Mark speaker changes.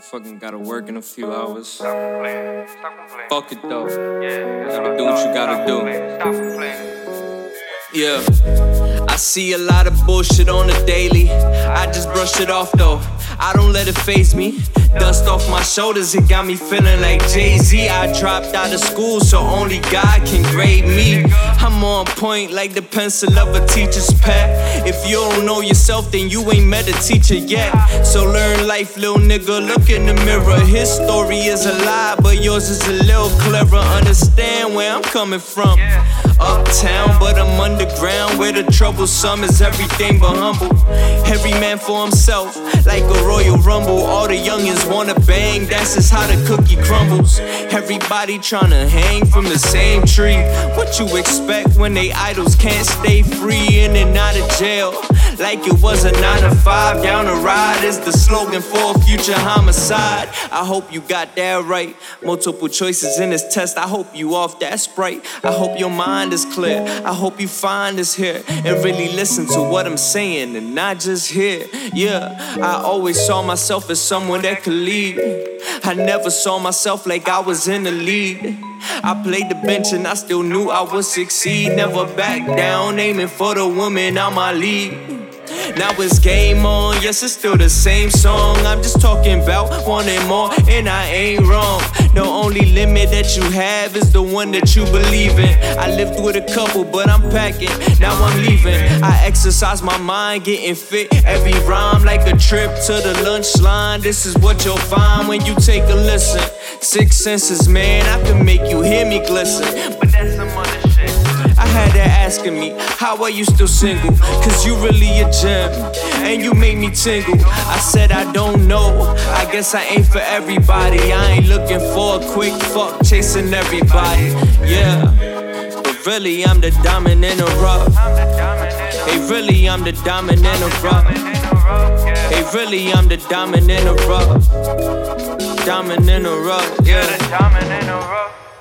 Speaker 1: fucking gotta work in a few hours.
Speaker 2: Stop complaining. Stop complaining.
Speaker 1: Fuck it though.
Speaker 2: Yeah,
Speaker 1: Gotta do what you gotta do.
Speaker 2: Stop complaining.
Speaker 1: Yeah. I see a lot of bullshit on the daily. I just brush it off though. I don't let it phase me. Dust off my shoulders, it got me feeling like Jay Z. I dropped out of school, so only God can grade me. I'm on point like the pencil of a teacher's pad. If you don't know yourself, then you ain't met a teacher yet. So learn life, little nigga. Look in the mirror. His story is a lie, but yours is a little clever. Understand where I'm coming from. Uptown, but I'm where the troublesome is everything but humble. Every man for himself, like a royal rumble. All the youngins wanna bang, that's just how the cookie crumbles. Everybody tryna hang from the same tree. What you expect when they idols can't stay free in and out of jail? Like it was a 9 to 5, down the ride is the slogan for a future homicide. I hope you got that right. Multiple choices in this test, I hope you off that sprite. I hope your mind is clear. I hope you find us here and really listen to what I'm saying and not just hear. Yeah, I always saw myself as someone that could lead. I never saw myself like I was in the lead. I played the bench and I still knew I would succeed. Never back down, aiming for the woman on my lead. Now it's game on, yes, it's still the same song. I'm just talking about wanting more, and I ain't wrong. The only limit that you have is the one that you believe in. I lived with a couple, but I'm packing, now I'm leaving. I exercise my mind, getting fit. Every rhyme like a trip to the lunch line. This is what you'll find when you take a listen. Six senses, man, I can make you hear me glisten.
Speaker 2: But that's some other shit.
Speaker 1: I had her asking me, How are you still single? Cause you really a gem, and you make me tingle. I said, I don't know. I guess I ain't for everybody. I ain't looking for a quick fuck chasing everybody. Yeah. But really, I'm the diamond in the rough. Hey, really, I'm the diamond in the rough. Hey, really, I'm the diamond in the rough. Diamond in the rough. Yeah.